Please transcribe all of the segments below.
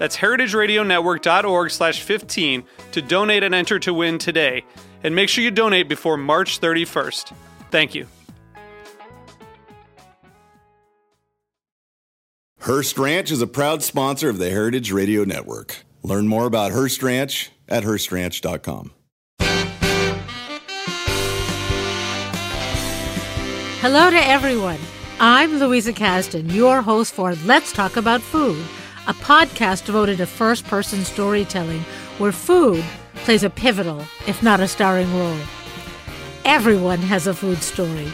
That's heritageradionetwork.org slash 15 to donate and enter to win today. And make sure you donate before March 31st. Thank you. Hearst Ranch is a proud sponsor of the Heritage Radio Network. Learn more about Hearst Ranch at HearstRanch.com. Hello to everyone. I'm Louisa Kasdon, your host for Let's Talk About Food a podcast devoted to first person storytelling where food plays a pivotal, if not a starring role. Everyone has a food story.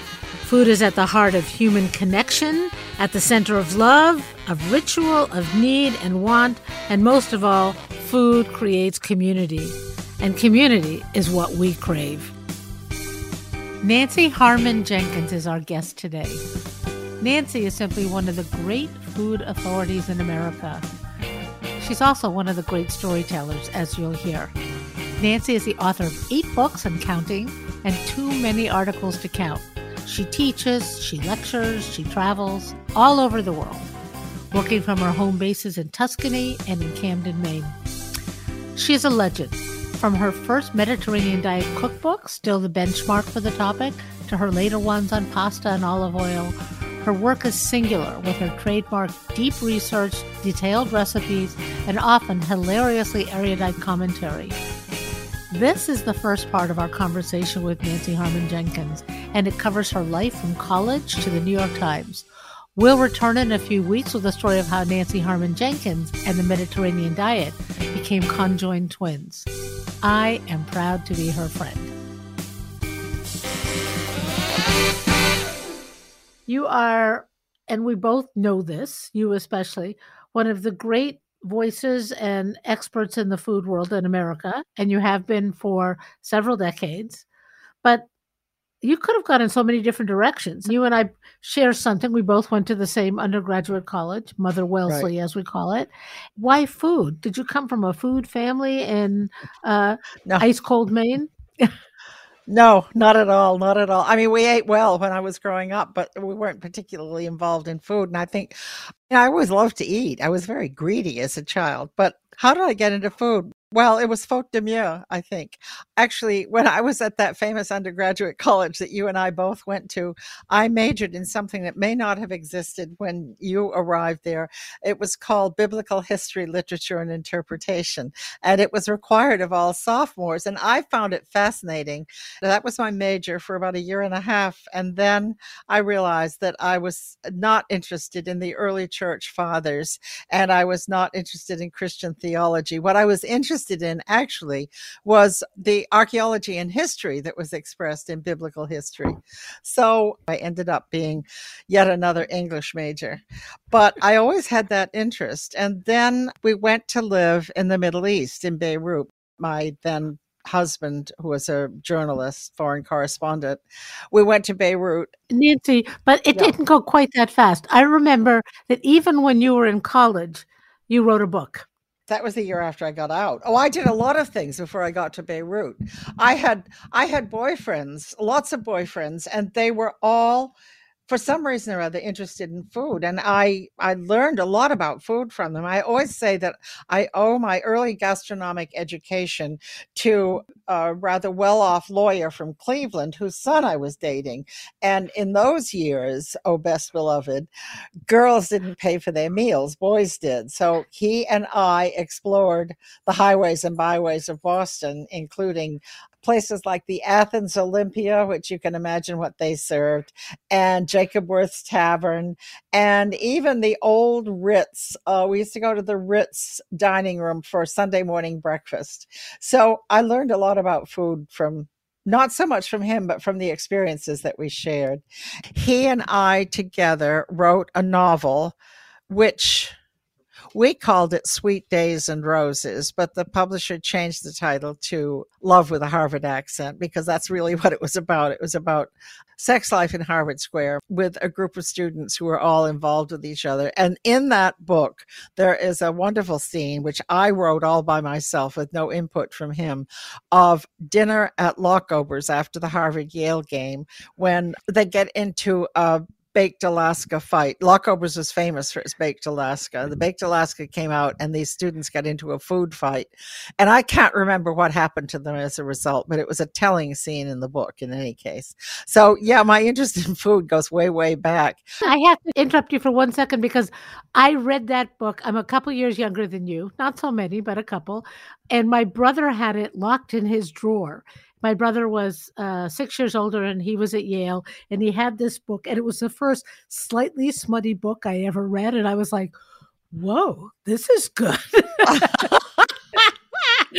Food is at the heart of human connection, at the center of love, of ritual, of need and want, and most of all, food creates community. And community is what we crave. Nancy Harmon Jenkins is our guest today. Nancy is simply one of the great food authorities in America. She's also one of the great storytellers, as you'll hear. Nancy is the author of eight books and counting, and too many articles to count. She teaches, she lectures, she travels all over the world, working from her home bases in Tuscany and in Camden, Maine. She is a legend. From her first Mediterranean diet cookbook, still the benchmark for the topic, to her later ones on pasta and olive oil, her work is singular, with her trademark deep research, detailed recipes, and often hilariously erudite commentary. This is the first part of our conversation with Nancy Harmon Jenkins, and it covers her life from college to the New York Times. We'll return in a few weeks with the story of how Nancy Harmon Jenkins and the Mediterranean diet became conjoined twins. I am proud to be her friend. You are, and we both know this, you especially, one of the great voices and experts in the food world in America, and you have been for several decades. But you could have gone in so many different directions. You and I share something. We both went to the same undergraduate college, Mother Wellesley, right. as we call it. Why food? Did you come from a food family in uh, no. ice cold Maine? No, not at all. Not at all. I mean, we ate well when I was growing up, but we weren't particularly involved in food. And I think you know, I always loved to eat. I was very greedy as a child. But how did I get into food? Well, it was faute de mieux, I think. Actually, when I was at that famous undergraduate college that you and I both went to, I majored in something that may not have existed when you arrived there. It was called Biblical History, Literature, and Interpretation. And it was required of all sophomores. And I found it fascinating. That was my major for about a year and a half. And then I realized that I was not interested in the early church fathers and I was not interested in Christian theology. What I was interested interested in actually was the archaeology and history that was expressed in biblical history. So I ended up being yet another English major. But I always had that interest. And then we went to live in the Middle East, in Beirut. My then husband, who was a journalist, foreign correspondent. We went to Beirut. Nancy, but it yeah. didn't go quite that fast. I remember that even when you were in college, you wrote a book. That was the year after I got out. Oh, I did a lot of things before I got to Beirut. I had I had boyfriends, lots of boyfriends, and they were all for some reason or other interested in food and i i learned a lot about food from them. I always say that i owe my early gastronomic education to a rather well-off lawyer from cleveland whose son i was dating and in those years oh best beloved girls didn't pay for their meals boys did. So he and i explored the highways and byways of boston including places like the Athens Olympia, which you can imagine what they served, and Jacob Wirth's Tavern, and even the old Ritz. Uh, we used to go to the Ritz dining room for Sunday morning breakfast. So I learned a lot about food from not so much from him, but from the experiences that we shared. He and I together wrote a novel, which we called it Sweet Days and Roses, but the publisher changed the title to Love with a Harvard Accent because that's really what it was about. It was about sex life in Harvard Square with a group of students who were all involved with each other. And in that book, there is a wonderful scene, which I wrote all by myself with no input from him, of dinner at Locke-Ober's after the Harvard Yale game when they get into a baked Alaska fight. Locke-Ober's was famous for its baked Alaska. The baked Alaska came out, and these students got into a food fight. And I can't remember what happened to them as a result, but it was a telling scene in the book in any case. So, yeah, my interest in food goes way, way back. I have to interrupt you for one second because I read that book. I'm a couple years younger than you, not so many, but a couple. And my brother had it locked in his drawer my brother was uh, six years older and he was at Yale and he had this book and it was the first slightly smutty book I ever read and I was like, whoa, this is good.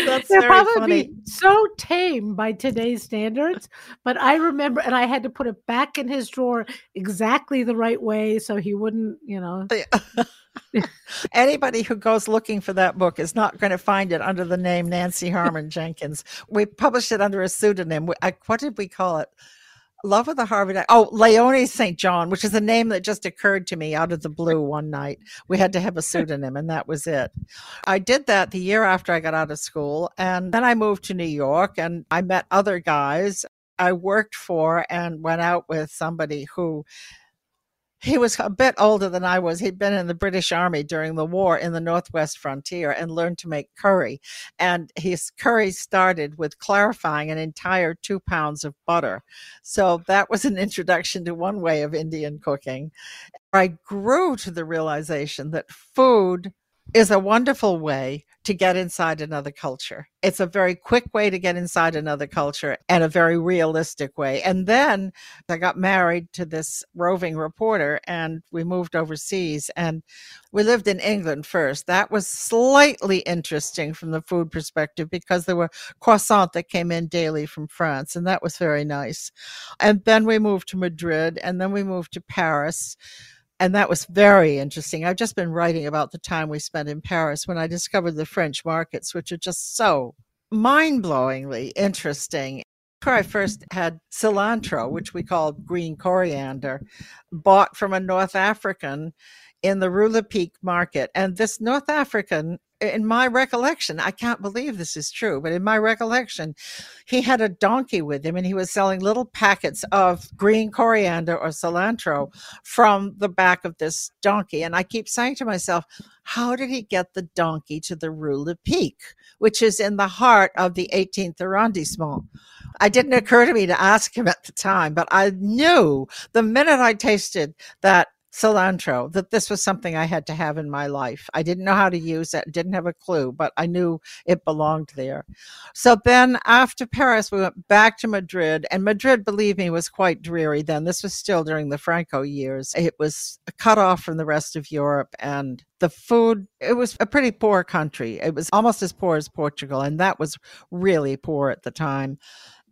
That's They're probably funny. so tame by today's standards, but I remember, and I had to put it back in his drawer exactly the right way so he wouldn't, you know. Anybody who goes looking for that book is not going to find it under the name Nancy Harmon Jenkins. We published it under a pseudonym. I, uh, what did we call it? Love of the Harvard. Oh, Leonie St. John, which is a name that just occurred to me out of the blue one night. We had to have a pseudonym, and that was it. I did that the year after I got out of school. And then I moved to New York and I met other guys I worked for and went out with somebody who he was a bit older than I was. He'd been in the British Army during the war in the Northwest frontier and learned to make curry. And his curry started with clarifying an entire two pounds of butter. So that was an introduction to one way of Indian cooking. I grew to the realization that food is a wonderful way to get inside another culture. It's a very quick way to get inside another culture and a very realistic way. And then I got married to this roving reporter and we moved overseas and we lived in England first. That was slightly interesting from the food perspective because there were croissants that came in daily from France and that was very nice. And then we moved to Madrid and then we moved to Paris and that was very interesting. I've just been writing about the time we spent in Paris when I discovered the French markets, which are just so mind blowingly interesting. Where I first had cilantro, which we called green coriander, bought from a North African in the Rue Lepic market. And this North African in my recollection, I can't believe this is true, but in my recollection, he had a donkey with him and he was selling little packets of green coriander or cilantro from the back of this donkey. And I keep saying to myself, how did he get the donkey to the Rue Lepic, which is in the heart of the 18th arrondissement? It didn't occur to me to ask him at the time, but I knew the minute I tasted that cilantro that this was something I had to have in my life. I didn't know how to use it, didn't have a clue, but I knew it belonged there. So then after Paris, we went back to Madrid, and Madrid, believe me, was quite dreary then. This was still during the Franco years. It was cut off from the rest of Europe, and the food, it was a pretty poor country. It was almost as poor as Portugal, and that was really poor at the time.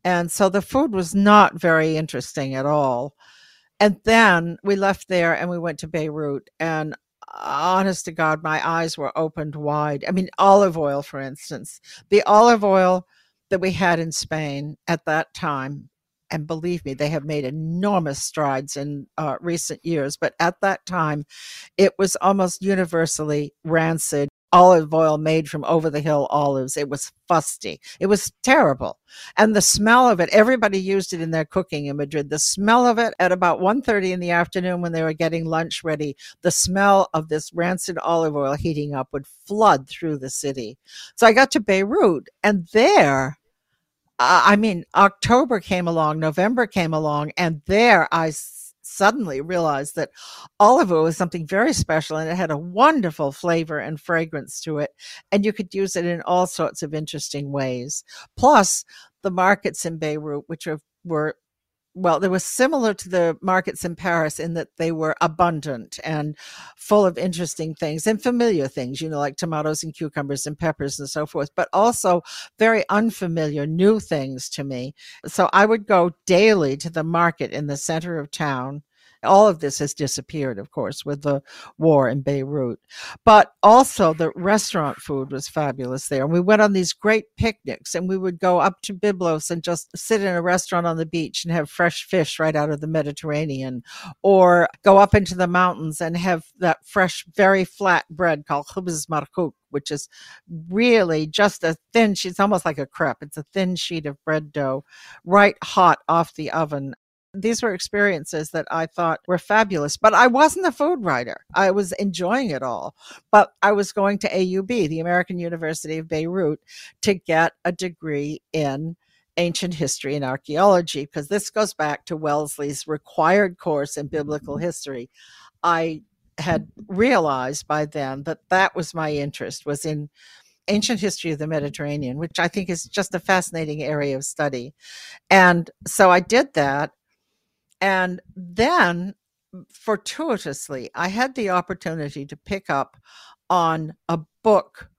And so the food was not very interesting at all. And then we left there and we went to Beirut. And honest to God, my eyes were opened wide. I mean, olive oil, for instance, the olive oil that we had in Spain at that time. And believe me, they have made enormous strides in uh, recent years. But at that time, it was almost universally rancid olive oil made from over the hill olives. It was fusty. It was terrible. And the smell of it, everybody used it in their cooking in Madrid. The smell of it at about 1.30 in the afternoon when they were getting lunch ready, the smell of this rancid olive oil heating up would flood through the city. So I got to Beirut and there uh, I mean, October came along, November came along, and there I suddenly realized that olive oil was something very special and it had a wonderful flavor and fragrance to it. And you could use it in all sorts of interesting ways. Plus, the markets in Beirut, which are, were well, they were similar to the markets in Paris in that they were abundant and full of interesting things and familiar things, you know, like tomatoes and cucumbers and peppers and so forth, but also very unfamiliar, new things to me. So I would go daily to the market in the center of town all of this has disappeared, of course, with the war in Beirut. But also, the restaurant food was fabulous there. And we went on these great picnics, and we would go up to Byblos and just sit in a restaurant on the beach and have fresh fish right out of the Mediterranean, or go up into the mountains and have that fresh, very flat bread called khubz markouk, which is really just a thin sheet. It's almost like a crepe. It's a thin sheet of bread dough, right hot off the oven these were experiences that I thought were fabulous. But I wasn't a food writer. I was enjoying it all. But I was going to AUB, the American University of Beirut, to get a degree in ancient history and archaeology, because this goes back to Wellesley's required course in biblical mm-hmm. history. I had realized by then that that was my interest was in ancient history of the Mediterranean, which I think is just a fascinating area of study. And so I did that and then fortuitously, I had the opportunity to pick up on a book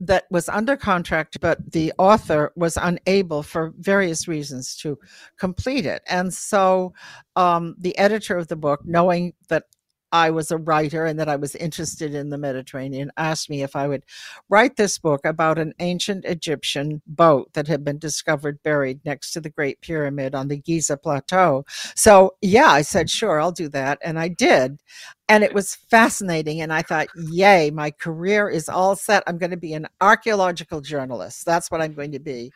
that was under contract, but the author was unable for various reasons to complete it. And so um, the editor of the book, knowing that I was a writer and that I was interested in the Mediterranean, asked me if I would write this book about an ancient Egyptian boat that had been discovered buried next to the Great Pyramid on the Giza Plateau. So, yeah, I said, sure, I'll do that. And I did. And it was fascinating. And I thought, yay, my career is all set. I'm going to be an archaeological journalist. That's what I'm going to be.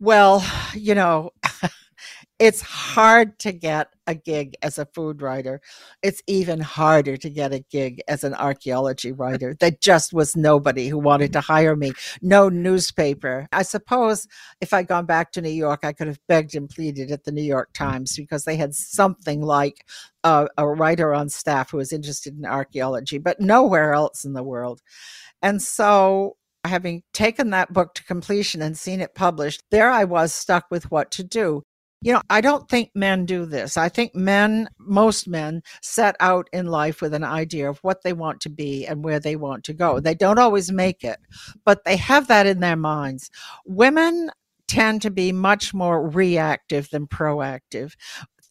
Well, you know, it's hard to get a gig as a food writer. It's even harder to get a gig as an archaeology writer. There just was nobody who wanted to hire me, no newspaper. I suppose if I'd gone back to New York, I could have begged and pleaded at the New York Times because they had something like a, a writer on staff who was interested in archaeology, but nowhere else in the world. And so having taken that book to completion and seen it published, there I was stuck with what to do you know, I don't think men do this. I think men, most men, set out in life with an idea of what they want to be and where they want to go. They don't always make it, but they have that in their minds. Women tend to be much more reactive than proactive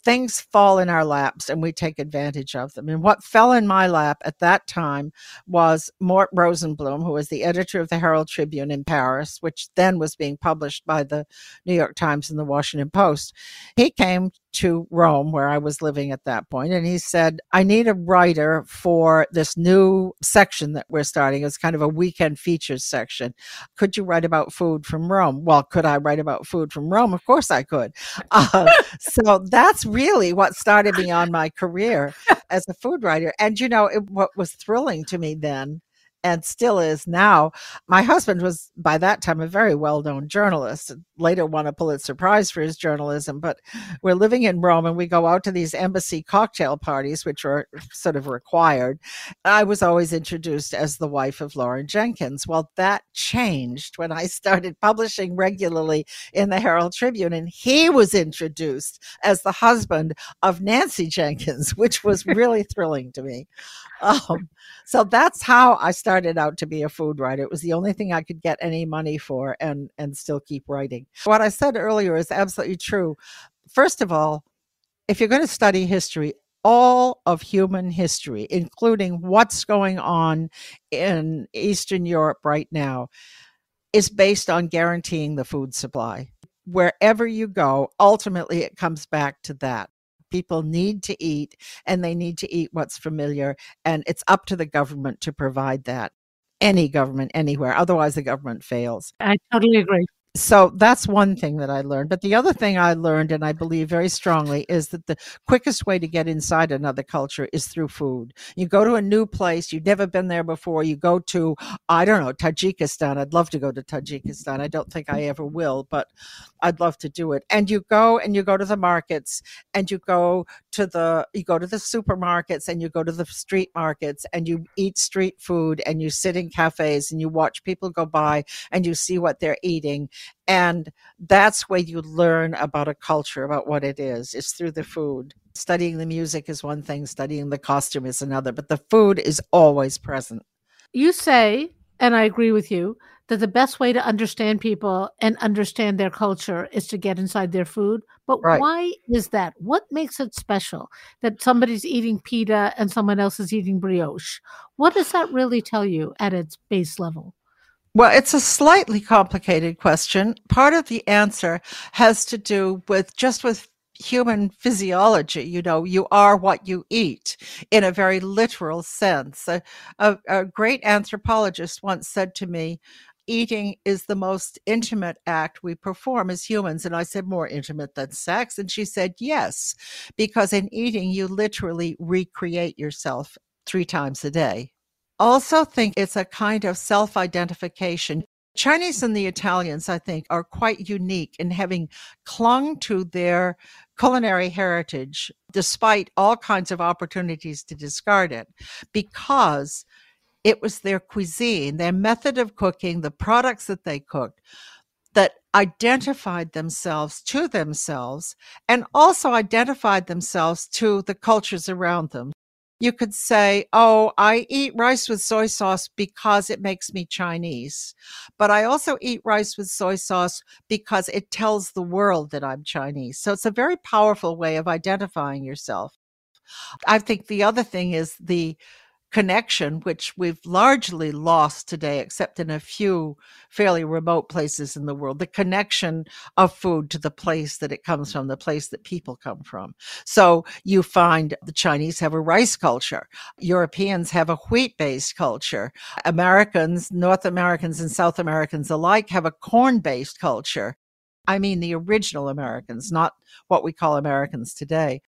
things fall in our laps and we take advantage of them. And what fell in my lap at that time was Mort Rosenblum, who was the editor of the Herald Tribune in Paris, which then was being published by the New York Times and the Washington Post. He came to Rome, where I was living at that point, and he said, I need a writer for this new section that we're starting. It's kind of a weekend features section. Could you write about food from Rome? Well, could I write about food from Rome? Of course I could. Uh, so that's really what started me on my career as a food writer. And, you know, it, what was thrilling to me then and still is now. My husband was by that time a very well known journalist, later won a Pulitzer Prize for his journalism. But we're living in Rome and we go out to these embassy cocktail parties, which are sort of required. I was always introduced as the wife of Loren Jenkins. Well, that changed when I started publishing regularly in the Herald Tribune, and he was introduced as the husband of Nancy Jenkins, which was really thrilling to me. Um, so that's how I started out to be a food writer. It was the only thing I could get any money for and and still keep writing. What I said earlier is absolutely true. First of all, if you're going to study history, all of human history, including what's going on in Eastern Europe right now, is based on guaranteeing the food supply. Wherever you go, ultimately it comes back to that people need to eat and they need to eat what's familiar. And it's up to the government to provide that. Any government, anywhere. Otherwise, the government fails. I totally agree. So that's one thing that I learned. But the other thing I learned, and I believe very strongly, is that the quickest way to get inside another culture is through food. You go to a new place, you've never been there before. You go to, I don't know, Tajikistan. I'd love to go to Tajikistan. I don't think I ever will, but I'd love to do it. And you go and you go to the markets and you go to the you go to the supermarkets and you go to the street markets and you eat street food and you sit in cafes and you watch people go by and you see what they're eating and that's where you learn about a culture, about what it is. It's through the food. Studying the music is one thing, studying the costume is another, but the food is always present. You say, and I agree with you, that the best way to understand people and understand their culture is to get inside their food. But right. why is that? What makes it special that somebody's eating pita and someone else is eating brioche? What does that really tell you at its base level? Well, it's a slightly complicated question. Part of the answer has to do with just with human physiology. You know, you are what you eat in a very literal sense. A, a, a great anthropologist once said to me, eating is the most intimate act we perform as humans. And I said, more intimate than sex. And she said, yes, because in eating, you literally recreate yourself three times a day also think it's a kind of self identification. Chinese and the Italians, I think, are quite unique in having clung to their culinary heritage despite all kinds of opportunities to discard it because it was their cuisine, their method of cooking, the products that they cooked that identified themselves to themselves and also identified themselves to the cultures around them you could say, Oh, I eat rice with soy sauce because it makes me Chinese. But I also eat rice with soy sauce because it tells the world that I'm Chinese. So it's a very powerful way of identifying yourself. I think the other thing is the connection, which we've largely lost today, except in a few fairly remote places in the world, the connection of food to the place that it comes from, the place that people come from. So you find the Chinese have a rice culture, Europeans have a wheat based culture, Americans, North Americans, and South Americans alike have a corn based culture. I mean, the original Americans, not what we call Americans today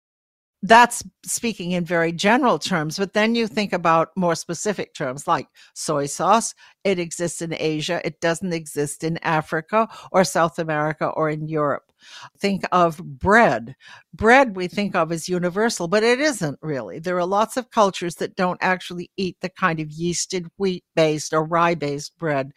that's speaking in very general terms, but then you think about more specific terms like soy sauce. It exists in Asia. It doesn't exist in Africa or South America or in Europe. Think of bread. Bread we think of as universal, but it isn't really. There are lots of cultures that don't actually eat the kind of yeasted wheat based or rye based bread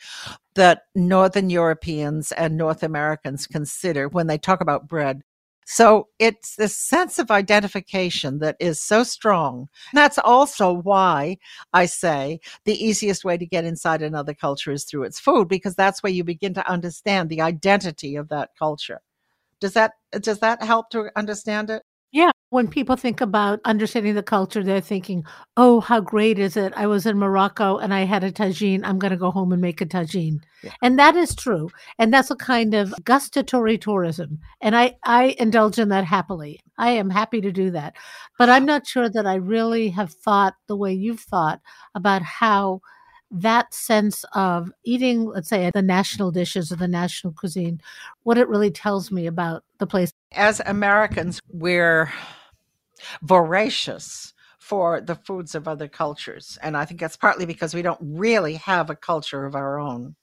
that Northern Europeans and North Americans consider when they talk about bread so it's this sense of identification that is so strong. That's also why I say the easiest way to get inside another culture is through its food, because that's where you begin to understand the identity of that culture. Does that does that help to understand it? When people think about understanding the culture, they're thinking, oh, how great is it? I was in Morocco and I had a tagine. I'm going to go home and make a tagine. Yeah. And that is true. And that's a kind of gustatory tourism. And I, I indulge in that happily. I am happy to do that. But I'm not sure that I really have thought the way you've thought about how that sense of eating, let's say, the national dishes or the national cuisine, what it really tells me about the place. As Americans, we're voracious for the foods of other cultures. And I think that's partly because we don't really have a culture of our own.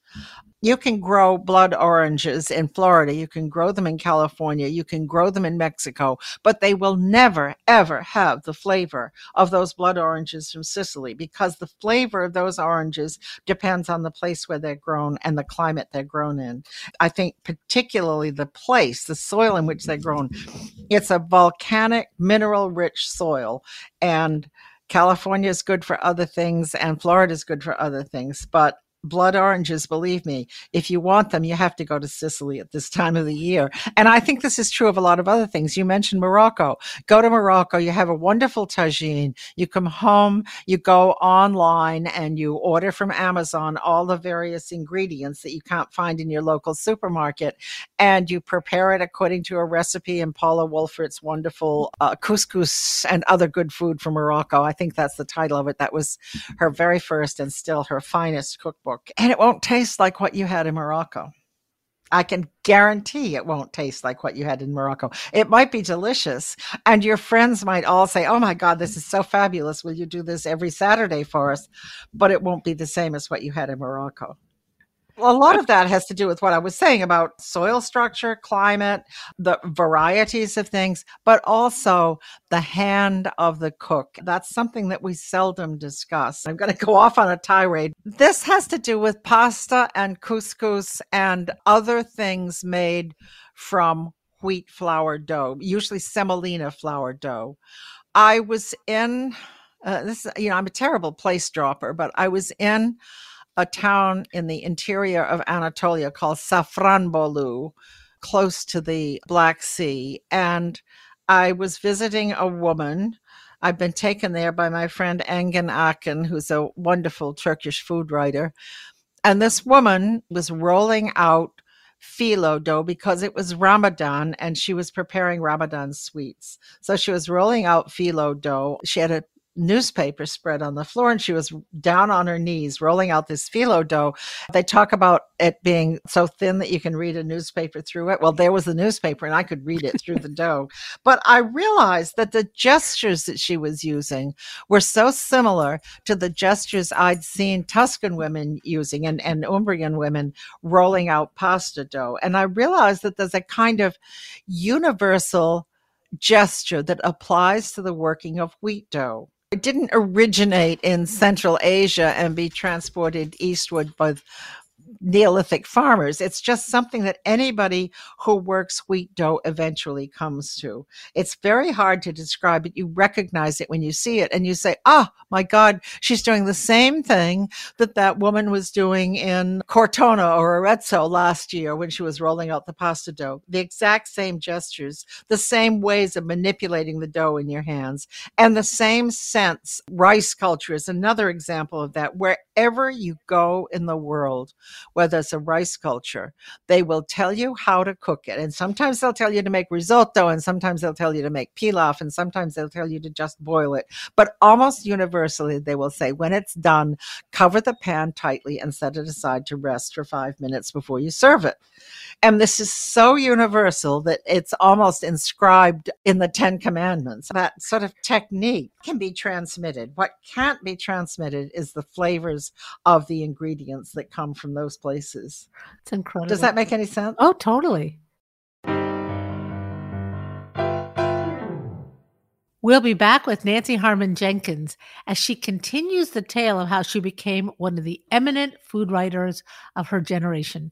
You can grow blood oranges in Florida. You can grow them in California. You can grow them in Mexico, but they will never, ever have the flavor of those blood oranges from Sicily because the flavor of those oranges depends on the place where they're grown and the climate they're grown in. I think particularly the place, the soil in which they're grown. It's a volcanic, mineral rich soil. And California is good for other things and Florida is good for other things. But blood oranges, believe me, if you want them, you have to go to Sicily at this time of the year. And I think this is true of a lot of other things. You mentioned Morocco. Go to Morocco, you have a wonderful tagine. You come home, you go online and you order from Amazon all the various ingredients that you can't find in your local supermarket and you prepare it according to a recipe in Paula Wolfert's wonderful uh, couscous and other good food from Morocco. I think that's the title of it. That was her very first and still her finest cookbook and it won't taste like what you had in Morocco. I can guarantee it won't taste like what you had in Morocco. It might be delicious. And your friends might all say, Oh my God, this is so fabulous. Will you do this every Saturday for us? But it won't be the same as what you had in Morocco. A lot of that has to do with what I was saying about soil structure, climate, the varieties of things, but also the hand of the cook. That's something that we seldom discuss. I'm going to go off on a tirade. This has to do with pasta and couscous and other things made from wheat flour dough, usually semolina flour dough. I was in uh, this, you know, I'm a terrible place dropper, but I was in a town in the interior of Anatolia called Safranbolu, close to the Black Sea. And I was visiting a woman. I've been taken there by my friend Engin Akin, who's a wonderful Turkish food writer. And this woman was rolling out phyllo dough because it was Ramadan and she was preparing Ramadan sweets. So she was rolling out phyllo dough. She had a newspaper spread on the floor and she was down on her knees rolling out this phyllo dough. They talk about it being so thin that you can read a newspaper through it. Well, there was the newspaper and I could read it through the dough. But I realized that the gestures that she was using were so similar to the gestures I'd seen Tuscan women using and, and Umbrian women rolling out pasta dough. And I realized that there's a kind of universal gesture that applies to the working of wheat dough. Didn't originate in Central Asia and be transported eastward by Neolithic farmers. It's just something that anybody who works wheat dough eventually comes to. It's very hard to describe but You recognize it when you see it and you say, ah, oh, my God, she's doing the same thing that that woman was doing in Cortona or Arezzo last year when she was rolling out the pasta dough. The exact same gestures, the same ways of manipulating the dough in your hands, and the same sense. Rice culture is another example of that. Wherever you go in the world, whether it's a rice culture, they will tell you how to cook it. And sometimes they'll tell you to make risotto, and sometimes they'll tell you to make pilaf, and sometimes they'll tell you to just boil it. But almost universally, they will say, when it's done, cover the pan tightly and set it aside to rest for five minutes before you serve it. And this is so universal that it's almost inscribed in the Ten Commandments. That sort of technique can be transmitted. What can't be transmitted is the flavors of the ingredients that come from those places. It's incredible. Does that make any sense? Oh, totally. We'll be back with Nancy Harmon Jenkins as she continues the tale of how she became one of the eminent food writers of her generation.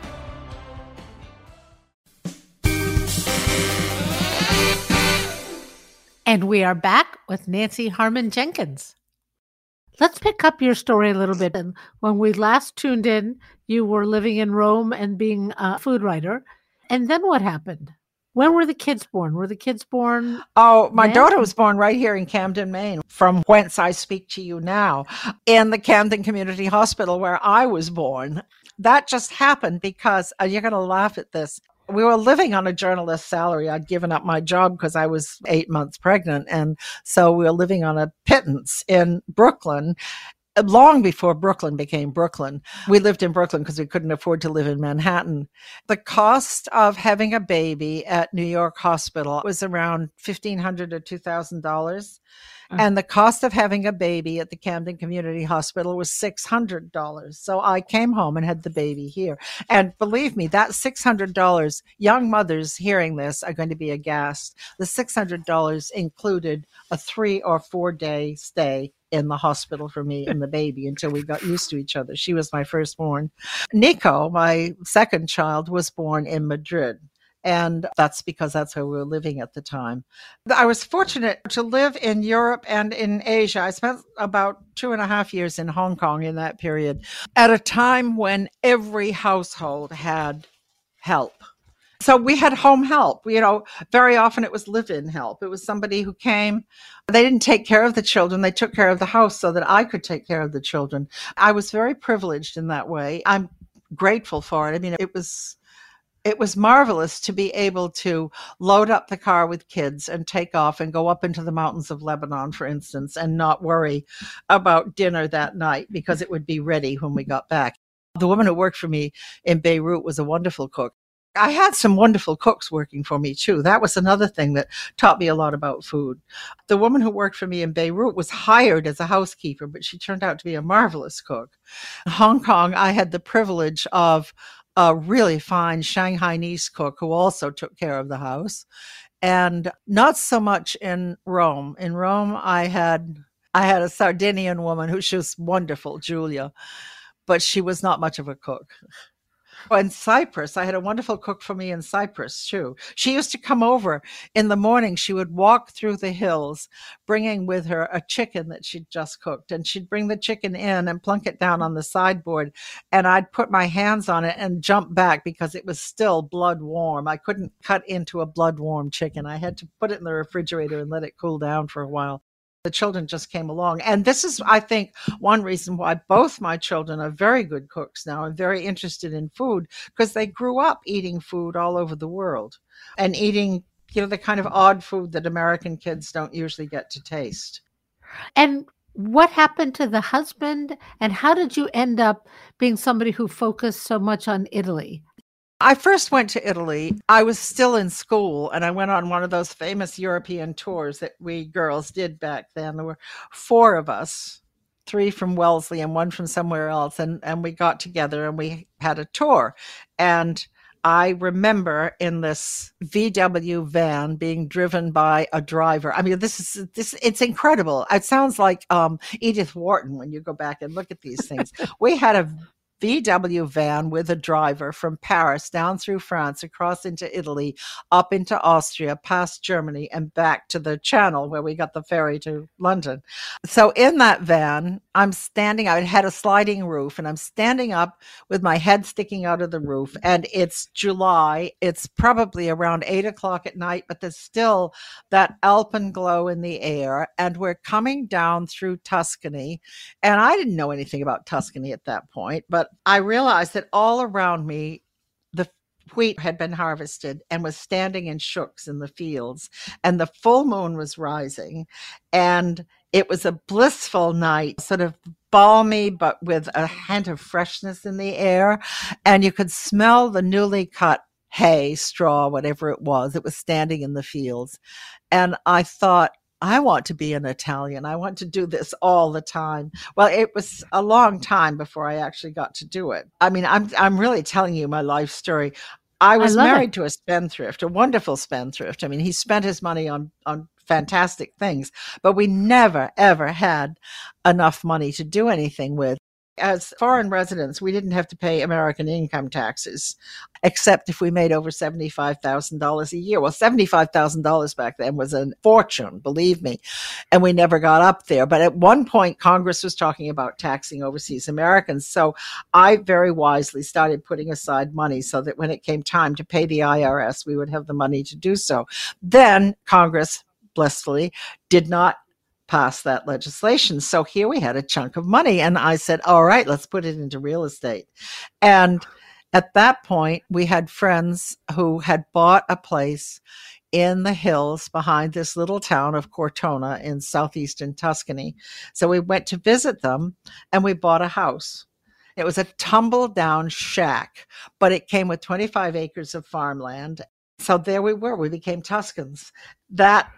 And we are back with Nancy Harmon Jenkins. Let's pick up your story a little bit. And when we last tuned in, you were living in Rome and being a food writer. And then what happened? When were the kids born? Were the kids born? Oh, my then? daughter was born right here in Camden, Maine, from whence I speak to you now, in the Camden Community Hospital where I was born. That just happened because uh, you're going to laugh at this we were living on a journalist's salary. I'd given up my job because I was eight months pregnant. And so we were living on a pittance in Brooklyn. Long before Brooklyn became Brooklyn. We lived in Brooklyn because we couldn't afford to live in Manhattan. The cost of having a baby at New York Hospital was around $1,500 or $2,000. Uh-huh. And the cost of having a baby at the Camden Community Hospital was $600. So I came home and had the baby here. And believe me, that $600, young mothers hearing this are going to be aghast. The $600 included a three or four day stay in the hospital for me and the baby until we got used to each other. She was my firstborn. Nico, my second child, was born in Madrid. And that's because that's where we were living at the time. I was fortunate to live in Europe and in Asia. I spent about two and a half years in Hong Kong in that period at a time when every household had help. So we had home help. You know, very often it was live in help. It was somebody who came. They didn't take care of the children. They took care of the house so that I could take care of the children. I was very privileged in that way. I'm grateful for it. I mean, it was it was marvelous to be able to load up the car with kids and take off and go up into the mountains of Lebanon, for instance, and not worry about dinner that night because it would be ready when we got back. The woman who worked for me in Beirut was a wonderful cook. I had some wonderful cooks working for me too. That was another thing that taught me a lot about food. The woman who worked for me in Beirut was hired as a housekeeper, but she turned out to be a marvelous cook. In Hong Kong, I had the privilege of a really fine Shanghainese cook who also took care of the house. And not so much in Rome. In Rome, I had I had a Sardinian woman who she was wonderful, Julia, but she was not much of a cook. Oh, in Cyprus, I had a wonderful cook for me in Cyprus too. She used to come over in the morning. She would walk through the hills, bringing with her a chicken that she'd just cooked, and she'd bring the chicken in and plunk it down on the sideboard, and I'd put my hands on it and jump back because it was still blood warm. I couldn't cut into a blood warm chicken. I had to put it in the refrigerator and let it cool down for a while the children just came along. And this is, I think, one reason why both my children are very good cooks now and very interested in food because they grew up eating food all over the world and eating, you know, the kind of odd food that American kids don't usually get to taste. And what happened to the husband and how did you end up being somebody who focused so much on Italy? I first went to Italy. I was still in school and I went on one of those famous European tours that we girls did back then. There were four of us, three from Wellesley and one from somewhere else. And, and we got together and we had a tour. And I remember in this VW van being driven by a driver. I mean, this is this it's incredible. It sounds like um, Edith Wharton when you go back and look at these things. we had a VW van with a driver from Paris down through France, across into Italy, up into Austria, past Germany, and back to the Channel where we got the ferry to London. So in that van, I'm standing, I had a sliding roof, and I'm standing up with my head sticking out of the roof. And it's July. It's probably around eight o'clock at night, but there's still that alpenglow in the air. And we're coming down through Tuscany. And I didn't know anything about Tuscany at that point, but I realized that all around me, the wheat had been harvested and was standing in shooks in the fields, and the full moon was rising. And it was a blissful night, sort of balmy, but with a hint of freshness in the air. And you could smell the newly cut hay, straw, whatever it was. It was standing in the fields. And I thought, I want to be an Italian. I want to do this all the time. Well, it was a long time before I actually got to do it. I mean, I'm I'm really telling you my life story. I was I married it. to a spendthrift, a wonderful spendthrift. I mean, he spent his money on on fantastic things, but we never ever had enough money to do anything with as foreign residents, we didn't have to pay American income taxes, except if we made over $75,000 a year. Well, $75,000 back then was a fortune, believe me. And we never got up there. But at one point, Congress was talking about taxing overseas Americans. So I very wisely started putting aside money so that when it came time to pay the IRS, we would have the money to do so. Then Congress, blissfully, did not pass that legislation. So here we had a chunk of money. And I said, all right, let's put it into real estate. And at that point, we had friends who had bought a place in the hills behind this little town of Cortona in southeastern Tuscany. So we went to visit them and we bought a house. It was a tumble down shack, but it came with 25 acres of farmland. So there we were. We became Tuscans. That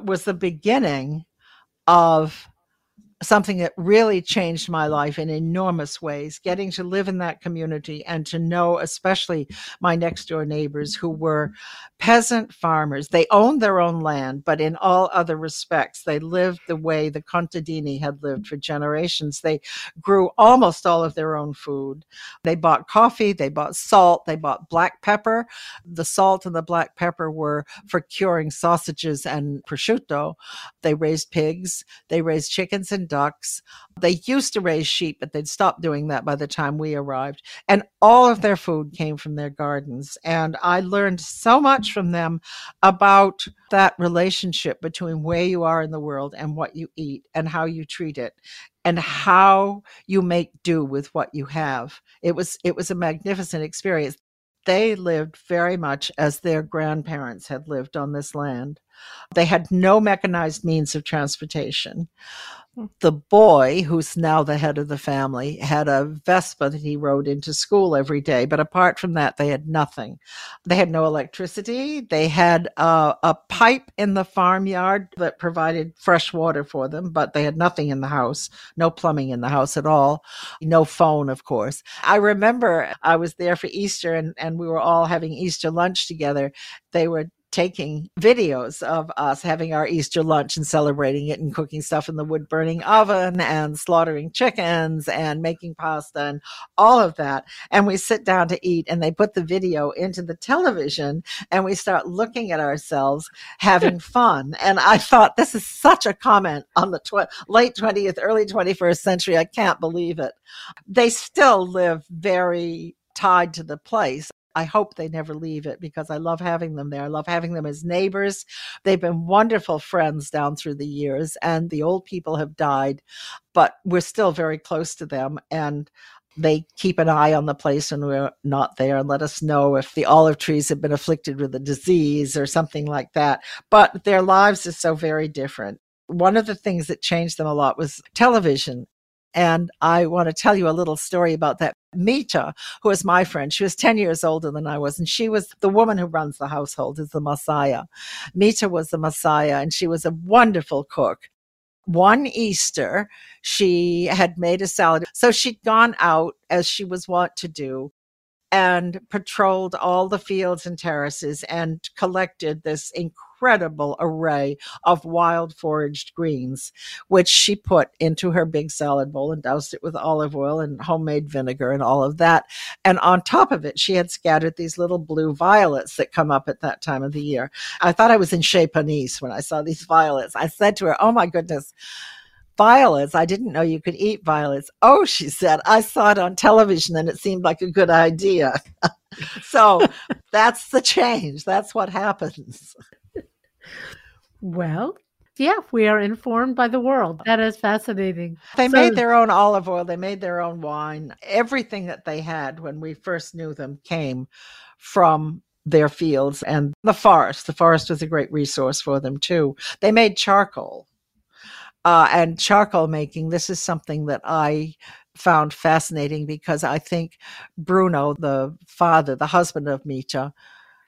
was the beginning of something that really changed my life in enormous ways getting to live in that community and to know especially my next door neighbors who were peasant farmers. They owned their own land but in all other respects they lived the way the contadini had lived for generations. They grew almost all of their own food. They bought coffee they bought salt they bought black pepper. The salt and the black pepper were for curing sausages and prosciutto. They raised pigs they raised chickens and ducks. They used to raise sheep, but they'd stopped doing that by the time we arrived. And all of their food came from their gardens. And I learned so much from them about that relationship between where you are in the world and what you eat and how you treat it and how you make do with what you have. It was it was a magnificent experience. They lived very much as their grandparents had lived on this land. They had no mechanized means of transportation the boy, who's now the head of the family, had a Vespa that he rode into school every day. But apart from that, they had nothing. They had no electricity. They had uh, a pipe in the farmyard that provided fresh water for them, but they had nothing in the house, no plumbing in the house at all, no phone, of course. I remember I was there for Easter and, and we were all having Easter lunch together. They were taking videos of us having our Easter lunch and celebrating it and cooking stuff in the wood burning oven and slaughtering chickens and making pasta and all of that. And we sit down to eat and they put the video into the television and we start looking at ourselves having fun. And I thought this is such a comment on the tw- late 20th, early 21st century. I can't believe it. They still live very tied to the place. I hope they never leave it because I love having them there. I love having them as neighbors. They've been wonderful friends down through the years, and the old people have died, but we're still very close to them. And they keep an eye on the place when we're not there and let us know if the olive trees have been afflicted with a disease or something like that. But their lives are so very different. One of the things that changed them a lot was television. And I want to tell you a little story about that. Mita, who was my friend, she was 10 years older than I was, and she was the woman who runs the household, is the massaia. Mita was the massaia, and she was a wonderful cook. One Easter, she had made a salad. So she'd gone out as she was wont to do and patrolled all the fields and terraces and collected this incredible array of wild foraged greens, which she put into her big salad bowl and doused it with olive oil and homemade vinegar and all of that. And on top of it, she had scattered these little blue violets that come up at that time of the year. I thought I was in Chez Panisse when I saw these violets. I said to her, Oh my goodness violets. I didn't know you could eat violets. Oh, she said, I saw it on television and it seemed like a good idea. so that's the change. That's what happens. Well, yeah, we are informed by the world. That is fascinating. They so, made their own olive oil, they made their own wine. Everything that they had when we first knew them came from their fields and the forest. The forest was a great resource for them too. They made charcoal uh, and charcoal making. This is something that I found fascinating because I think Bruno, the father, the husband of Mita,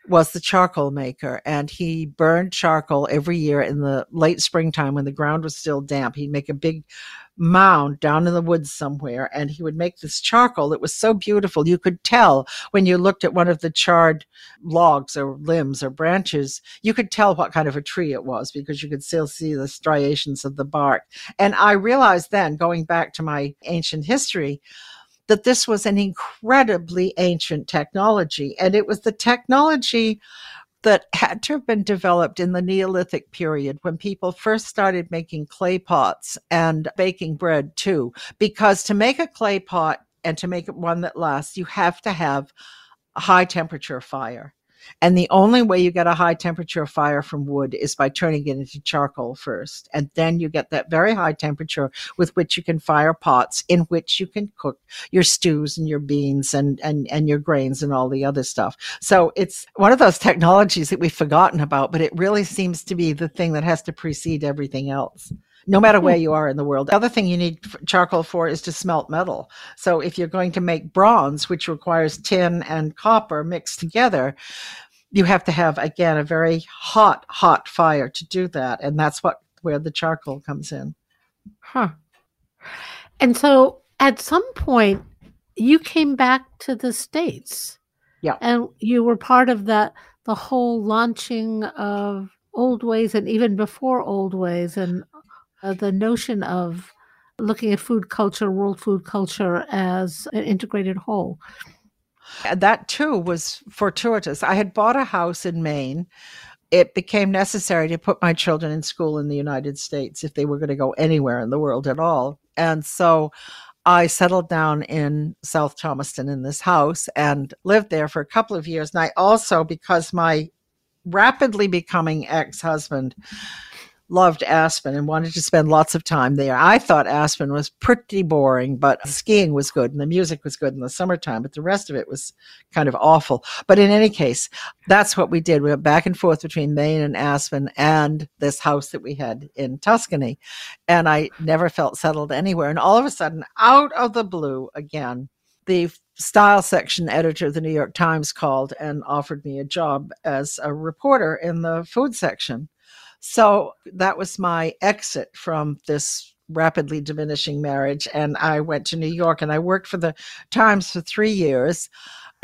was the charcoal maker and he burned charcoal every year in the late springtime when the ground was still damp. He'd make a big mound down in the woods somewhere and he would make this charcoal it was so beautiful. You could tell when you looked at one of the charred logs or limbs or branches you could tell what kind of a tree it was because you could still see the striations of the bark. And i realized then going back to my ancient history that this was an incredibly ancient technology. And it was the technology that had to have been developed in the Neolithic period when people first started making clay pots and baking bread too. Because to make a clay pot and to make it one that lasts, you have to have a high temperature fire. And the only way you get a high temperature fire from wood is by turning it into charcoal first. And then you get that very high temperature with which you can fire pots in which you can cook your stews and your beans and, and, and your grains and all the other stuff. So it's one of those technologies that we've forgotten about, but it really seems to be the thing that has to precede everything else no matter where hmm. you are in the world. The other thing you need charcoal for is to smelt metal. So if you're going to make bronze, which requires tin and copper mixed together, you have to have again a very hot, hot fire to do that, and that's what where the charcoal comes in. Huh. And so at some point you came back to the states. Yeah. And you were part of that the whole launching of Oldways and even before Oldways and uh, the notion of looking at food culture, world food culture as an integrated whole. That too was fortuitous. I had bought a house in Maine. It became necessary to put my children in school in the United States if they were going to go anywhere in the world at all. And so I settled down in South Thomaston in this house and lived there for a couple of years. And I also, because my rapidly becoming ex husband loved Aspen and wanted to spend lots of time there. I thought Aspen was pretty boring, but skiing was good and the music was good in the summertime, but the rest of it was kind of awful. But in any case, that's what we did. We went back and forth between Maine and Aspen and this house that we had in Tuscany. And I never felt settled anywhere. And all of a sudden, out of the blue again, the style section editor of the New York Times called and offered me a job as a reporter in the food section. So that was my exit from this rapidly diminishing marriage. And I went to New York and I worked for the Times for three years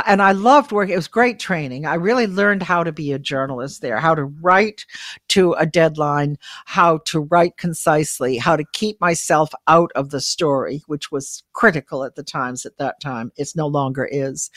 and I loved working. It was great training. I really learned how to be a journalist there, how to write to a deadline, how to write concisely, how to keep myself out of the story, which was critical at the times at that time. It's no longer is.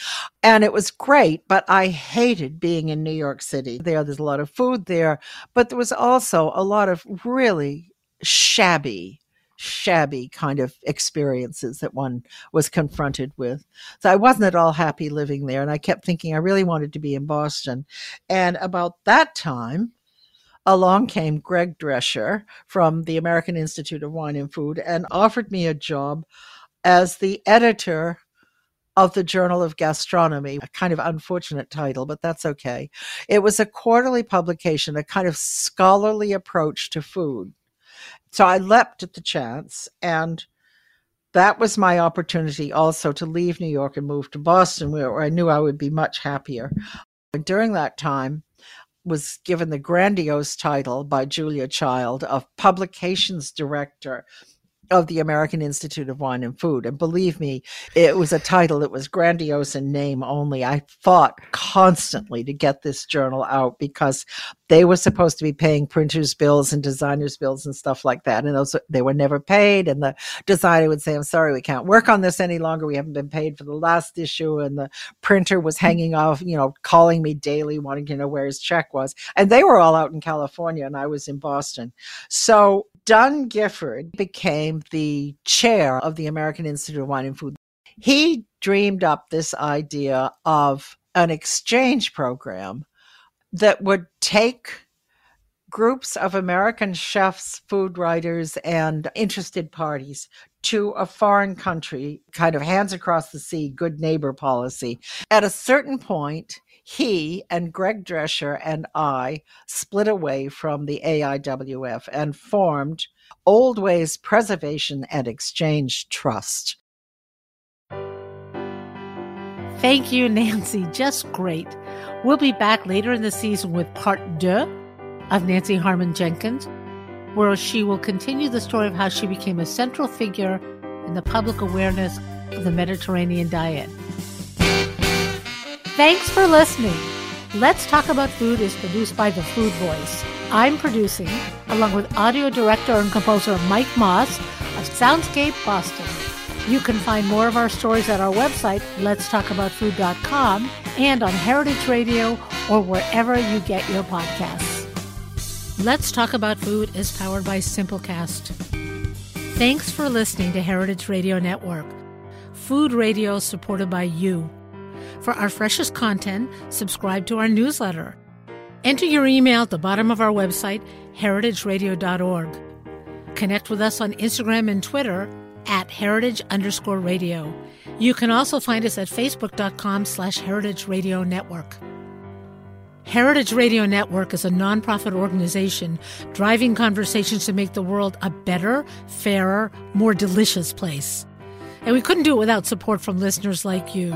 And it was great, but I hated being in New York City. There, there's a lot of food there, but there was also a lot of really shabby shabby kind of experiences that one was confronted with. So I wasn't at all happy living there. And I kept thinking I really wanted to be in Boston. And about that time, along came Greg Drescher from the American Institute of Wine and Food and offered me a job as the editor of the Journal of Gastronomy, a kind of unfortunate title, but that's okay. It was a quarterly publication, a kind of scholarly approach to food. So I leapt at the chance and that was my opportunity also to leave New York and move to Boston where I knew I would be much happier. And during that time was given the grandiose title by Julia Child of publications director of the American Institute of Wine and Food. And believe me, it was a title that was grandiose in name only. I fought constantly to get this journal out because they were supposed to be paying printers' bills and designers' bills and stuff like that. And those they were never paid. And the designer would say, I'm sorry, we can't work on this any longer. We haven't been paid for the last issue. And the printer was hmm. hanging off, you know, calling me daily, wanting to know where his check was. And they were all out in California and I was in Boston. So Dun Gifford became the chair of the American Institute of Wine and Food. He dreamed up this idea of an exchange program that would take groups of American chefs, food writers, and interested parties to a foreign country, kind of hands across the sea, good neighbor policy. At a certain point, he and Greg Drescher and I split away from the AIWF and formed Oldways Preservation and Exchange Trust. Thank you, Nancy. Just great. We'll be back later in the season with part deux of Nancy Harmon Jenkins, where she will continue the story of how she became a central figure in the public awareness of the Mediterranean diet. Thanks for listening. Let's Talk About Food is produced by The Food Voice. I'm producing, along with audio director and composer Mike Moss of Soundscape Boston. You can find more of our stories at our website, letstalkaboutfood.com, and on Heritage Radio or wherever you get your podcasts. Let's Talk About Food is powered by Simplecast. Thanks for listening to Heritage Radio Network, food radio supported by you. For our freshest content, subscribe to our newsletter. Enter your email at the bottom of our website, heritageradio.org. Connect with us on Instagram and Twitter at heritage underscore radio. You can also find us at facebook.com slash heritage radio network. Heritage Radio Network is a nonprofit organization driving conversations to make the world a better, fairer, more delicious place. And we couldn't do it without support from listeners like you.